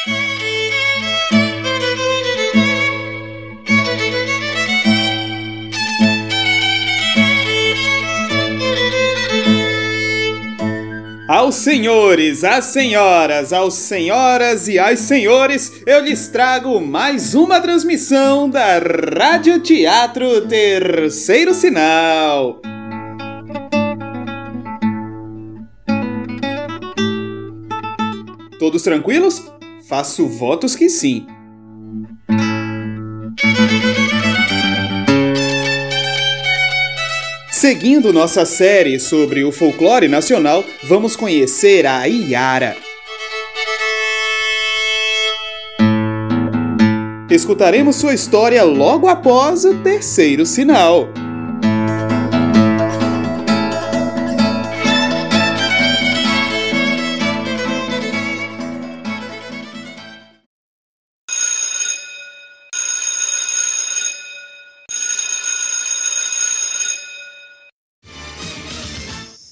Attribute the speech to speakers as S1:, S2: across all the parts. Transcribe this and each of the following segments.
S1: Aos senhores, às senhoras, aos senhoras e aos senhores, eu lhes trago mais uma transmissão da Rádio Teatro Terceiro Sinal. Todos tranquilos? Faço votos que sim. Seguindo nossa série sobre o folclore nacional, vamos conhecer a Iara. Escutaremos sua história logo após o terceiro sinal.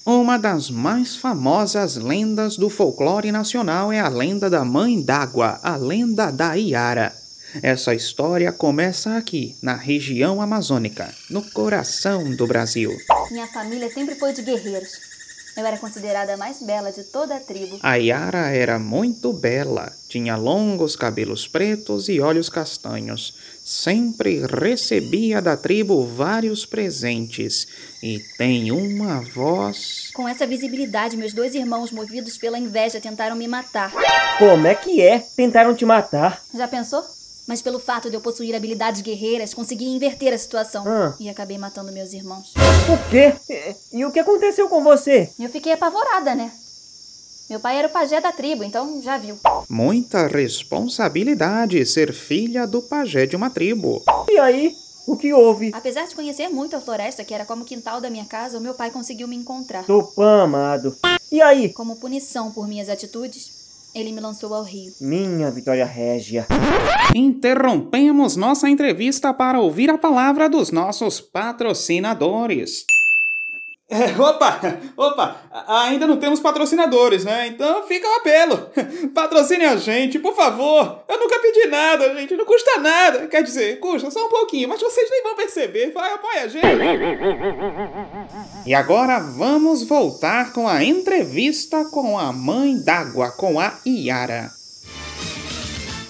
S1: Uma das mais famosas lendas do folclore nacional é a lenda da Mãe d'Água, a lenda da Iara. Essa história começa aqui, na região amazônica, no coração do Brasil.
S2: Minha família sempre foi de guerreiros. Eu era considerada a mais bela de toda a tribo.
S1: A Yara era muito bela, tinha longos cabelos pretos e olhos castanhos. Sempre recebia da tribo vários presentes e tem uma voz.
S2: Com essa visibilidade, meus dois irmãos, movidos pela inveja, tentaram me matar.
S3: Como é que é? Tentaram te matar.
S2: Já pensou? Mas pelo fato de eu possuir habilidades guerreiras, consegui inverter a situação.
S3: Ah.
S2: E acabei matando meus irmãos.
S3: O quê? E, e o que aconteceu com você?
S2: Eu fiquei apavorada, né? Meu pai era o pajé da tribo, então já viu.
S1: Muita responsabilidade ser filha do pajé de uma tribo.
S3: E aí? O que houve?
S2: Apesar de conhecer muito a floresta, que era como o quintal da minha casa, o meu pai conseguiu me encontrar.
S3: Tupã, amado. E aí?
S2: Como punição por minhas atitudes, ele me lançou ao rio.
S3: Minha Vitória Régia.
S1: Interrompemos nossa entrevista para ouvir a palavra dos nossos patrocinadores. É, opa, opa, ainda não temos patrocinadores, né? Então fica o apelo. Patrocine a gente, por favor. Eu nunca pedi nada, gente, não custa nada. Quer dizer, custa só um pouquinho, mas vocês nem vão perceber. Vai, apoia a gente. E agora vamos voltar com a entrevista com a mãe d'água, com a Iara.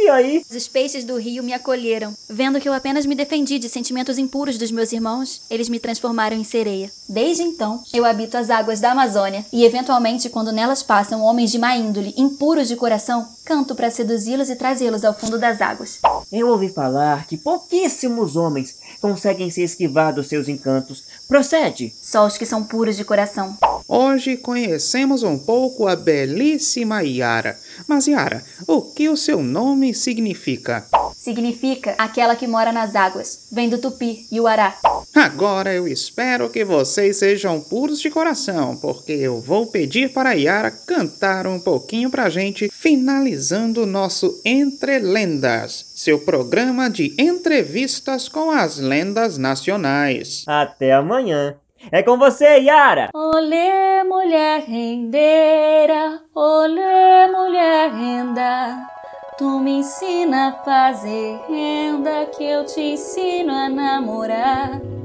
S3: Aí?
S2: Os peixes do rio me acolheram. Vendo que eu apenas me defendi de sentimentos impuros dos meus irmãos, eles me transformaram em sereia. Desde então, eu habito as águas da Amazônia e, eventualmente, quando nelas passam homens de má índole, impuros de coração, canto para seduzi-los e trazê-los ao fundo das águas.
S3: Eu ouvi falar que pouquíssimos homens conseguem se esquivar dos seus encantos. Procede.
S2: Só os que são puros de coração.
S1: Hoje conhecemos um pouco a belíssima Yara. Mas Yara, o que o seu nome significa?
S2: Significa aquela que mora nas águas. Vem do tupi e o ará.
S1: Agora eu espero que vocês sejam puros de coração, porque eu vou pedir para a Yara cantar um pouquinho pra gente, finalizando o nosso Entre Lendas, seu programa de entrevistas com as lendas nacionais.
S3: Até amanhã. É com você, Yara!
S2: Olê, mulher rendeira, olê, mulher renda. Tu me ensina a fazer renda, que eu te ensino a namorar.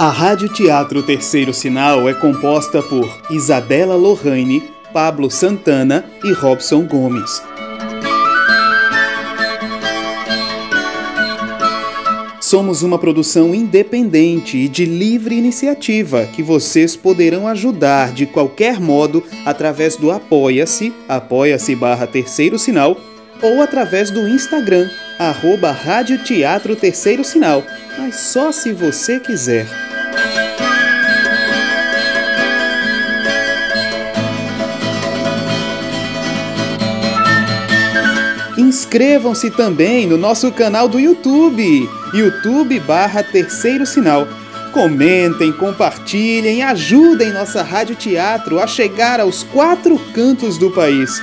S1: A Rádio Teatro Terceiro Sinal é composta por Isabela Lohane, Pablo Santana e Robson Gomes. Somos uma produção independente e de livre iniciativa que vocês poderão ajudar de qualquer modo através do Apoia-se, apoia-se barra terceiro sinal, ou através do Instagram, arroba Rádio Teatro Terceiro Sinal, mas só se você quiser. Inscrevam-se também no nosso canal do YouTube, YouTube barra Terceiro Sinal. Comentem, compartilhem, ajudem nossa Rádio Teatro a chegar aos quatro cantos do país.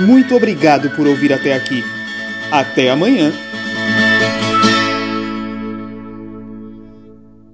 S1: Muito obrigado por ouvir até aqui. Até amanhã